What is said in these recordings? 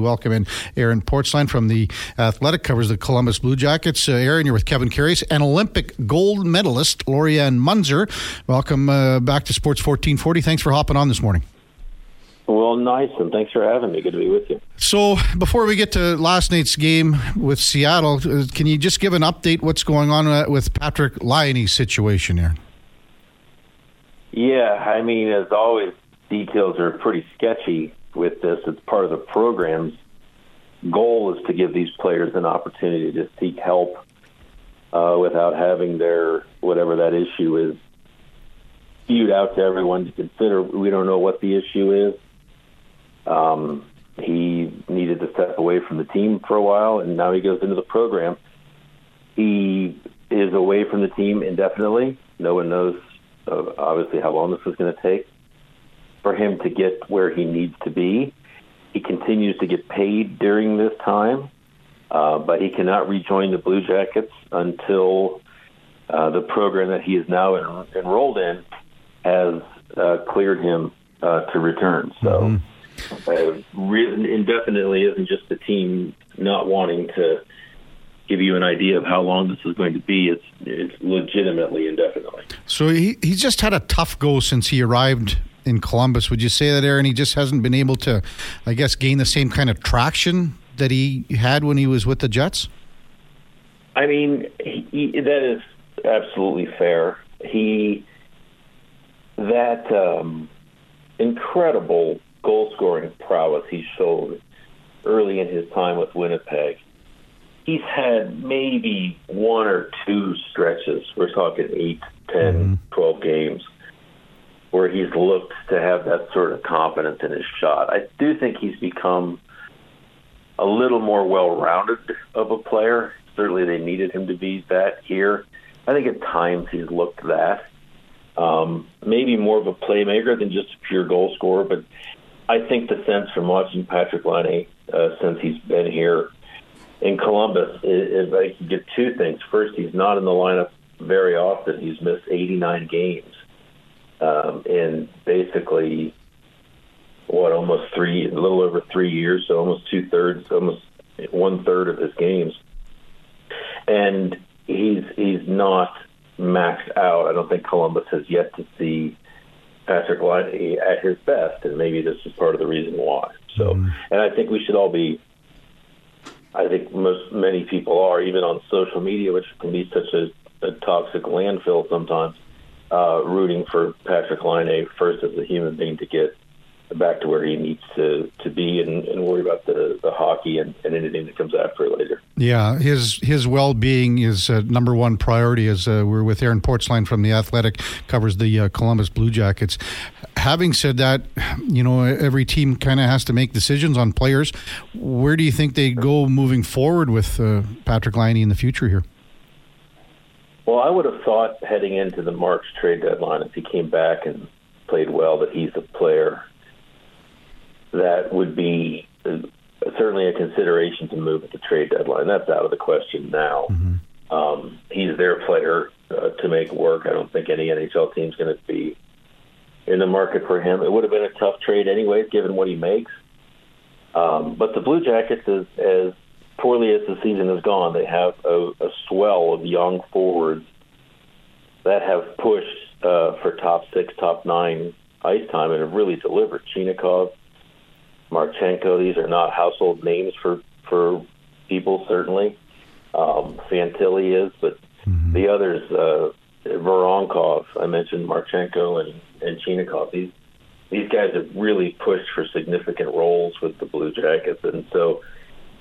welcome in Aaron Portzline from the Athletic, covers of the Columbus Blue Jackets. Uh, Aaron, you're with Kevin Karius and Olympic gold medalist Lori-Ann Welcome uh, back to Sports 1440. Thanks for hopping on this morning. Well, nice, and thanks for having me. Good to be with you. So, before we get to last night's game with Seattle, uh, can you just give an update what's going on uh, with Patrik Laine's situation here? Yeah, I mean, as always, details are pretty sketchy with this. It's part of the program's goal is to give these players an opportunity to seek help uh, without having their whatever that issue is spewed out to everyone to consider. We don't know what the issue is. Um, he needed to step away from the team for a while, and now he goes into the program. He is away from the team indefinitely. No one knows, uh, obviously, how long this is going to take for him to get where he needs to be. He continues to get paid during this time, uh, but he cannot rejoin the Blue Jackets until uh, the program that he is now en- enrolled in has uh, cleared him uh, to return. So. Mm-hmm uh, indefinitely isn't just the team not wanting to give you an idea of how long this is going to be. It's it's legitimately indefinitely. So he he's just had a tough go since he arrived in Columbus. Would you say that, Aaron? He just hasn't been able to, I guess, gain the same kind of traction that he had when he was with the Jets. I mean, he, he, that is absolutely fair. He that um, incredible goal scoring prowess he showed early in his time with Winnipeg. He's had maybe one or two stretches, we're talking 8, 10, mm-hmm. 12 games, where he's looked to have that sort of confidence in his shot. I do think he's become a little more well rounded of a player. Certainly, they needed him to be that here. I think at times he's looked that. Um, maybe more of a playmaker than just a pure goal scorer, but I think the sense from watching Patrik Laine uh, since he's been here in Columbus is, is I can get two things. First, he's not in the lineup very often. He's missed 89 games um, in basically what almost three, a little over three years, so almost two thirds, almost one third of his games, and he's he's not maxed out. I don't think Columbus has yet to see Laine at his best, and maybe this is part of the reason why. So, mm. and I think we should all be. I think most many people are, even on social media, which can be such a, a toxic landfill sometimes, uh, rooting for Patrik Laine first as a human being to get back to where he needs to, to be and, and worry about the, the hockey and, and anything that comes after later. Yeah, his his well being is uh, number one priority. As uh, we're with Aaron Portzline from the Athletic, covers the uh, Columbus Blue Jackets. Having said that, you know every team kind of has to make decisions on players. Where do you think they go moving forward with uh, Patrik Laine in the future here? Well, I would have thought heading into the March trade deadline, if he came back and played well, that he's a player that would be uh, certainly a consideration to move at the trade deadline. That's out of the question now. Mm-hmm. Um, he's their player uh, to make work. I don't think any NHL team's going to be in the market for him. It would have been a tough trade anyways, given what he makes. Um, but the Blue Jackets, as, as poorly as the season has gone, they have a, a swell of young forwards that have pushed uh, for top six, top nine ice time and have really delivered. Chinakhov, Marchenko. These are not household names for for people certainly. Um, Fantilli is, but mm-hmm. the others, uh, Voronkov, I mentioned Marchenko and and Chinakhov. These these guys have really pushed for significant roles with the Blue Jackets, and so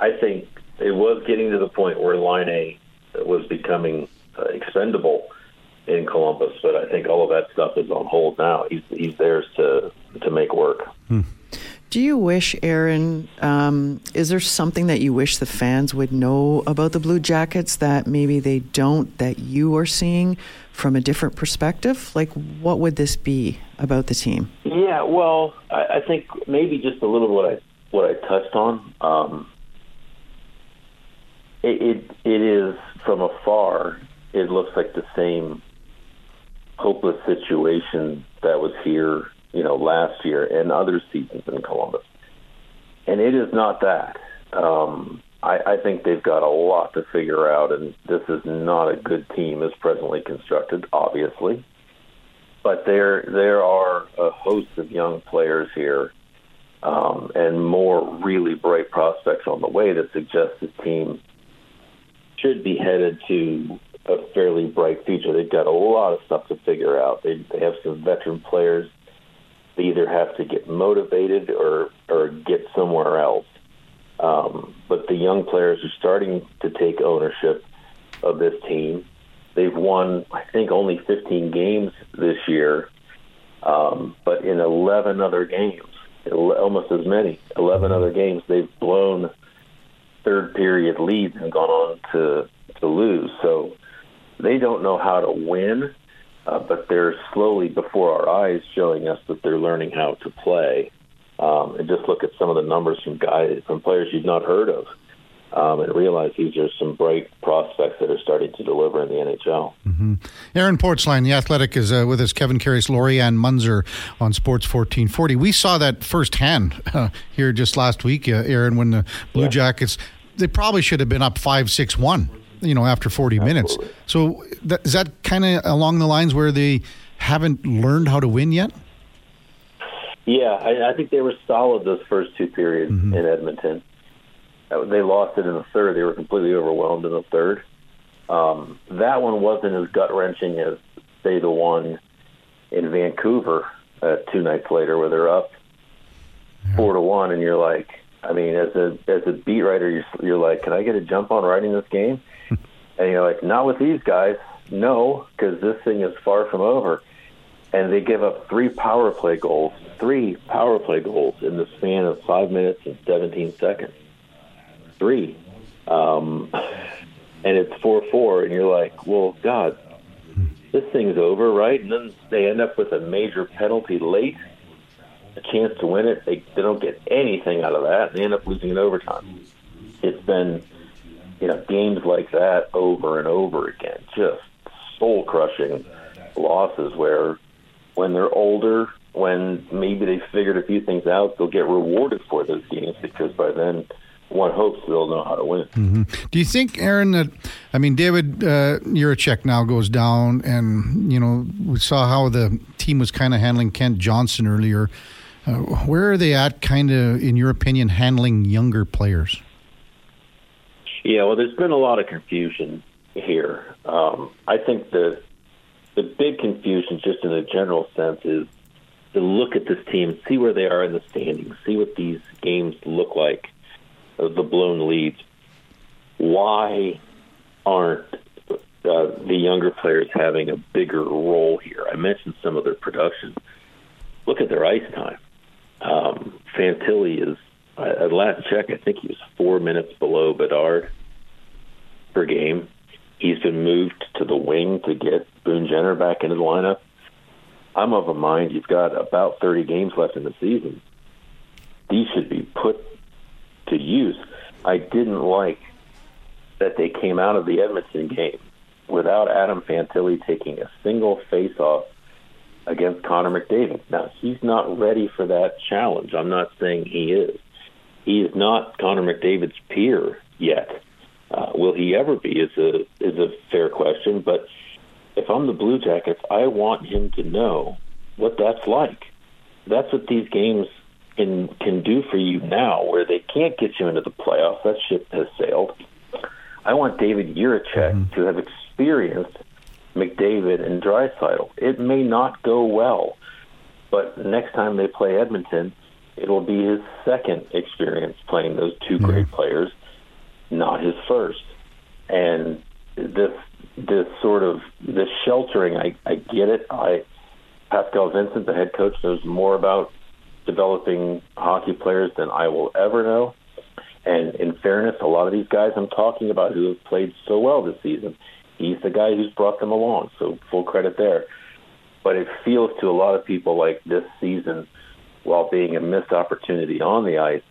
I think it was getting to the point where Laine was becoming uh, expendable in Columbus, but I think all of that stuff is on hold now. He's he's theirs to to make work. Hmm. Do you wish, Aaron, um, is there something that you wish the fans would know about the Blue Jackets that maybe they don't, that you are seeing from a different perspective? Like, what would this be about the team? Yeah, well, I, I think maybe just a little what I what I touched on. Um, it, it it is from afar. It looks like the same hopeless situation that was here you know, last year and other seasons in Columbus. and it is not that. Um, I, I think they've got a lot to figure out, and this is not a good team as presently constructed, obviously. But there, there are a host of young players here, um, and more really bright prospects on the way that suggest the team should be headed to a fairly bright future. They've got a lot of stuff to figure out. They, they have some veteran players. They either have to get motivated or or get somewhere else. Um, but the young players are starting to take ownership of this team. They've won, I think, only 15 games this year, um, but in 11 other games, almost as many, 11 other games, they've blown third period leads and gone on to to lose. So they don't know how to win, uh, but they're slowly before our eyes showing us that they're learning how to play. Um, and just look at some of the numbers from guys from players you've not heard of. Um, and realize these are some bright prospects that are starting to deliver in the NHL. Mm-hmm. Aaron Portzline, the athletic, is uh, with us. Kevin Karius, Lori-Ann Muenzer on Sports 1440. We saw that firsthand uh, here just last week, uh, Aaron, when the Blue yeah. Jackets, they probably should have been up 5 6 1 you know, after 40 Absolutely. minutes. So is that kind of along the lines where they haven't learned how to win yet? Yeah, I, I think they were solid those first two periods mm-hmm. in Edmonton. They lost it in the third. They were completely overwhelmed in the third. Um, that one wasn't as gut wrenching as, say, the one in Vancouver uh, two nights later, where they're up four to one, and you're like, I mean, as a as a beat writer, you're, you're like, can I get a jump on writing this game? And you're like, not with these guys. No, because this thing is far from over. And they give up three power play goals, three power play goals in the span of five minutes and 17 seconds. Three. Um, and it's 4 4, and you're like, well, God, this thing's over, right? And then they end up with a major penalty late, a chance to win it. They, they don't get anything out of that. They end up losing in overtime. It's been you know, games like that over and over again, just soul crushing losses where when they're older, when maybe they figured a few things out, they'll get rewarded for those games because by then one hopes they'll know how to win. Mm-hmm. Do you think, Aaron, that, I mean, David uh, now goes down, and, you know, we saw how the team was kind of handling Kent Johnson earlier. Uh, where are they at, kind of, in your opinion, handling younger players? Yeah, well, there's been a lot of confusion here. Um, I think the the big confusion, just in a general sense, is to look at this team, see where they are in the standings, see what these games look like, the blown leads. Why aren't uh, the younger players having a bigger role here? I mentioned some of their production. Look at their ice time. Um, Fantilli is at last check, I think he was four minutes below Bedard per game. He's been moved to the wing to get Boone Jenner back into the lineup. I'm of a mind you've got about 30 games left in the season. These should be put to use. I didn't like that they came out of the Edmonton game without Adam Fantilli taking a single face-off against Connor McDavid. Now, he's not ready for that challenge. I'm not saying he is. He is not Connor McDavid's peer yet. Uh, will he ever be? Is a is a fair question. But if I'm the Blue Jackets, I want him to know what that's like. That's what these games can can do for you now, where they can't get you into the playoffs. That ship has sailed. I want David Jiricek mm-hmm. to have experienced McDavid and Draisaitl. It may not go well, but next time they play Edmonton, it'll be his second experience playing those 2 mm-hmm. great players not his first. And this this sort of this sheltering, I, I get it. I Pascal Vincent, the head coach, knows more about developing hockey players than I will ever know. And in fairness, a lot of these guys I'm talking about who have played so well this season, he's the guy who's brought them along. So full credit there. But it feels to a lot of people like this season, while being a missed opportunity on the ice,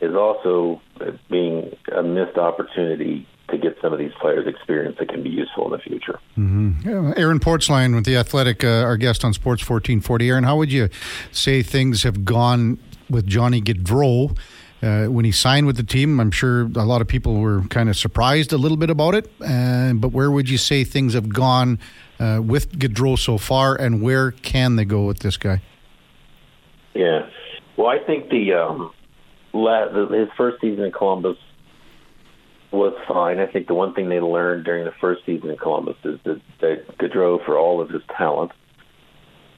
is also being a missed opportunity to get some of these players experience that can be useful in the future. Mm-hmm. Yeah, Aaron Portzline with the Athletic, uh, our guest on Sports 1440. Aaron, how would you say things have gone with Johnny Gaudreau? uh, when he signed with the team, I'm sure a lot of people were kind of surprised a little bit about it. Uh, but where would you say things have gone uh, with Gaudreau so far, and where can they go with this guy? Yeah, well, I think the, um, la- the his first season in Columbus was fine. I think the one thing they learned during the first season in Columbus is that, that Gaudreau, for all of his talent,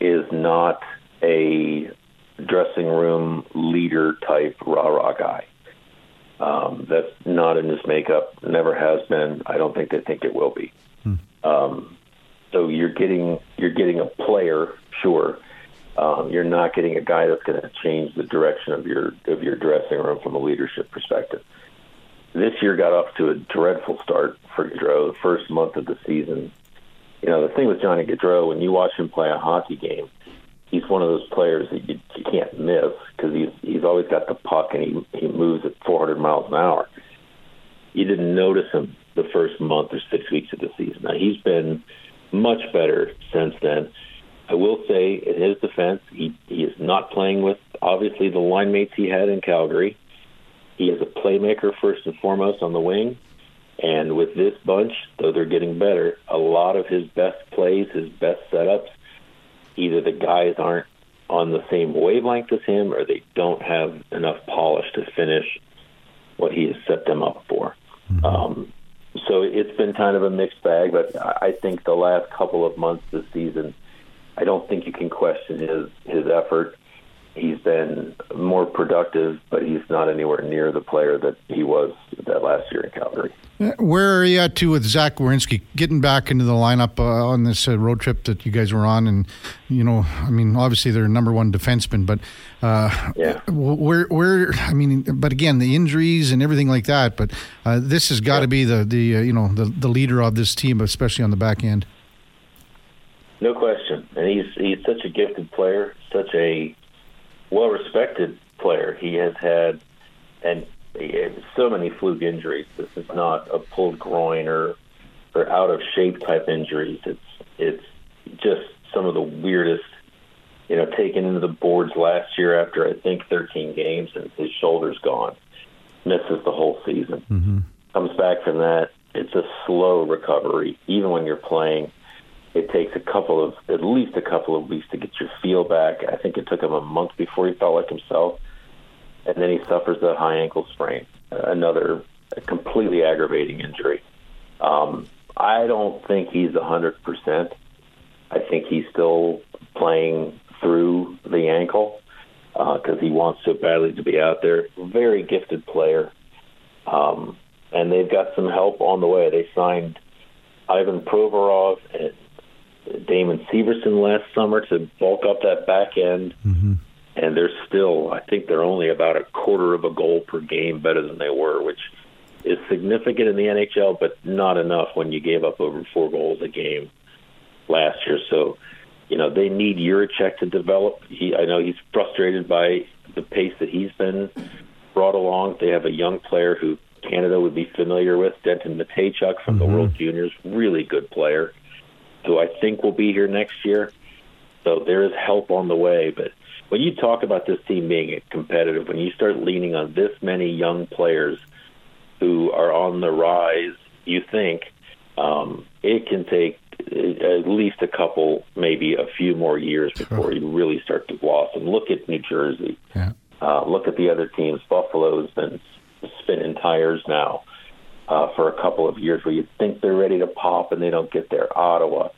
is not a dressing room leader type rah rah guy. Um, that's not in his makeup. Never has been. I don't think they think it will be. Hmm. Um, so you're getting you're getting a player, sure. Um, you're not getting a guy that's going to change the direction of your of your dressing room from a leadership perspective. This year got off to a dreadful start for Gaudreau. The first month of the season, you know, the thing with Johnny Gaudreau, when you watch him play a hockey game, he's one of those players that you, you can't miss because he's he's always got the puck and he he moves at 400 miles an hour. You didn't notice him the first month or six weeks of the season. Now he's been much better since then. I will say, in his defense, he he is not playing with obviously the line mates he had in Calgary. He is a playmaker first and foremost on the wing. And with this bunch, though they're getting better, a lot of his best plays, his best setups, either the guys aren't on the same wavelength as him or they don't have enough polish to finish what he has set them up for. Mm-hmm. Um, so it's been kind of a mixed bag, but I think the last couple of months this season, I don't think you can question his his effort he's been more productive, but he's not anywhere near the player that he was that last year in Calgary. Where are you at to with Zach Werenski getting back into the lineup uh, on this uh, road trip that you guys were on? And you know, I mean, obviously they're number one defenseman, but uh, yeah, where where I mean, but again, the injuries and everything like that. But uh, this has got to yeah. be the the uh, you know the the leader of this team, especially on the back end. No question, and he's he's such a gifted player, such a well respected player. He has had and so many fluke injuries. This is not a pulled groin or or out of shape type injuries. It's it's just some of the weirdest. You know, taken into the boards last year after I think 13 games, and his shoulder's gone. Misses the whole season. Mm-hmm. Comes back from that. It's a slow recovery, even when you're playing it takes a couple of at least a couple of weeks to get your feel back. I think it took him a month before he felt like himself, and then he suffers a high ankle sprain, another completely aggravating injury. Um, I don't think he's a hundred percent. I think he's still playing through the ankle because uh, he wants so badly to be out there. Very gifted player, um, and they've got some help on the way. They signed Ivan Provorov and Damon Severson last summer to bulk up that back end. Mm-hmm. And they're still, I think they're only about a quarter of a goal per game better than they were, which is significant in the NHL, but not enough when you gave up over four goals a game last year. So, you know, they need Jiricek to develop. He, I know he's frustrated by the pace that he's been brought along. They have a young player who Canada would be familiar with, Denton Mateychuk from mm-hmm. the World Juniors, really good player who I think will be here next year. So there is help on the way. But when you talk about this team being competitive, when you start leaning on this many young players who are on the rise, you think um, it can take at least a couple, maybe a few more years before you really start to blossom. Look at New Jersey. Yeah. Uh, look at the other teams. Buffalo's been spinning tires now uh, for a couple of years where you think they're ready to pop and they don't get there. Ottawa.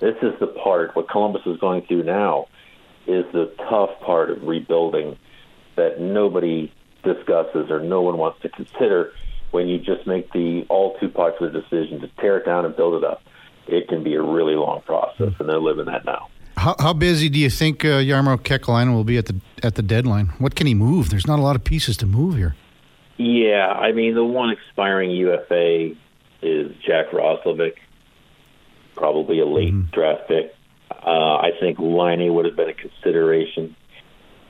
This is the part, what Columbus is going through now is the tough part of rebuilding that nobody discusses or no one wants to consider when you just make the all too popular decision to tear it down and build it up. It can be a really long process, and they're living that now. How, how busy do you think uh, Jarmo Kekalainen will be at the at the deadline? What can he move? There's not a lot of pieces to move here. Yeah, I mean the one expiring UFA is Jack Roslovic, probably a late mm-hmm. draft pick. Uh, I think Laine would have been a consideration.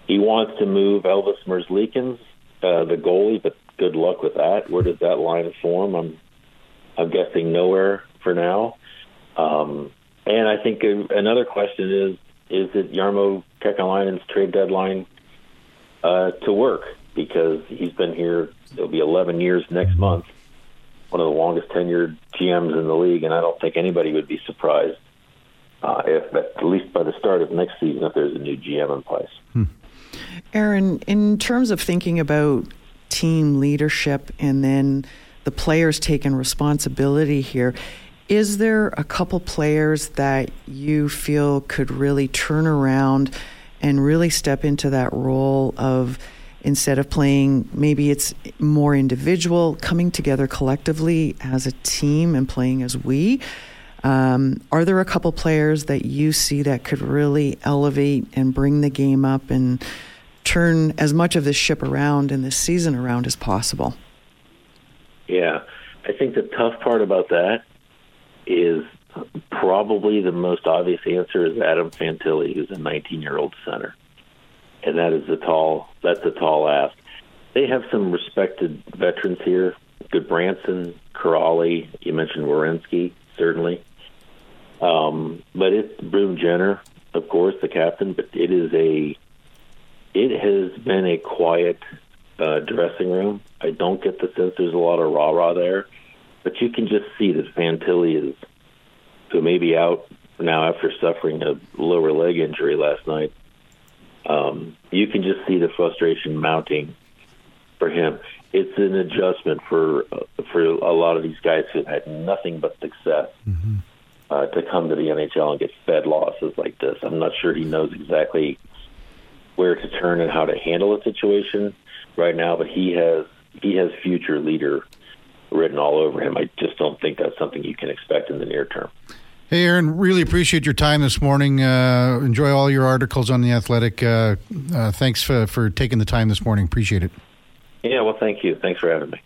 He wants to move Elvis Merzlikins, uh, the goalie, but good luck with that. Where does that line form? I'm I'm guessing nowhere for now. Um, and I think another question is: Is it Jarmo Kekalainen's trade deadline uh, to work? Because he's been here. It'll be 11 years next month. One of the longest tenured GMs in the league, and I don't think anybody would be surprised uh, if, at least by the start of next season, if there's a new GM in place. Hmm. Aaron, in terms of thinking about team leadership and then the players taking responsibility here, is there a couple players that you feel could really turn around and really step into that role of instead of playing maybe it's more individual coming together collectively as a team and playing as we. Um, are there a couple players that you see that could really elevate and bring the game up and turn as much of this ship around and this season around as possible? Yeah. I think the tough part about that is probably the most obvious answer is Adam Fantilli, who's a 19-year-old center, and that is a tall. That's a tall ask. They have some respected veterans here. Gudbranson, Kuraly, you mentioned Werenski, certainly. Um, but it's Boone Jenner, of course, the captain. But it is a, it has been a quiet uh, dressing room. I don't get the sense there's a lot of rah rah there but you can just see that Fantilli is, who may be out now after suffering a lower leg injury last night. Um, you can just see the frustration mounting for him. It's an adjustment for uh, for a lot of these guys who've had nothing but success mm-hmm. uh, to come to the NHL and get fed losses like this. I'm not sure he knows exactly where to turn and how to handle a situation right now, but he has he has future leader written all over him. I just don't think that's something you can expect in the near term. Hey, Aaron, really appreciate your time this morning. Uh, enjoy all your articles on the Athletic. Uh, uh, thanks for, for taking the time this morning. Appreciate it. Yeah, well, thank you. Thanks for having me.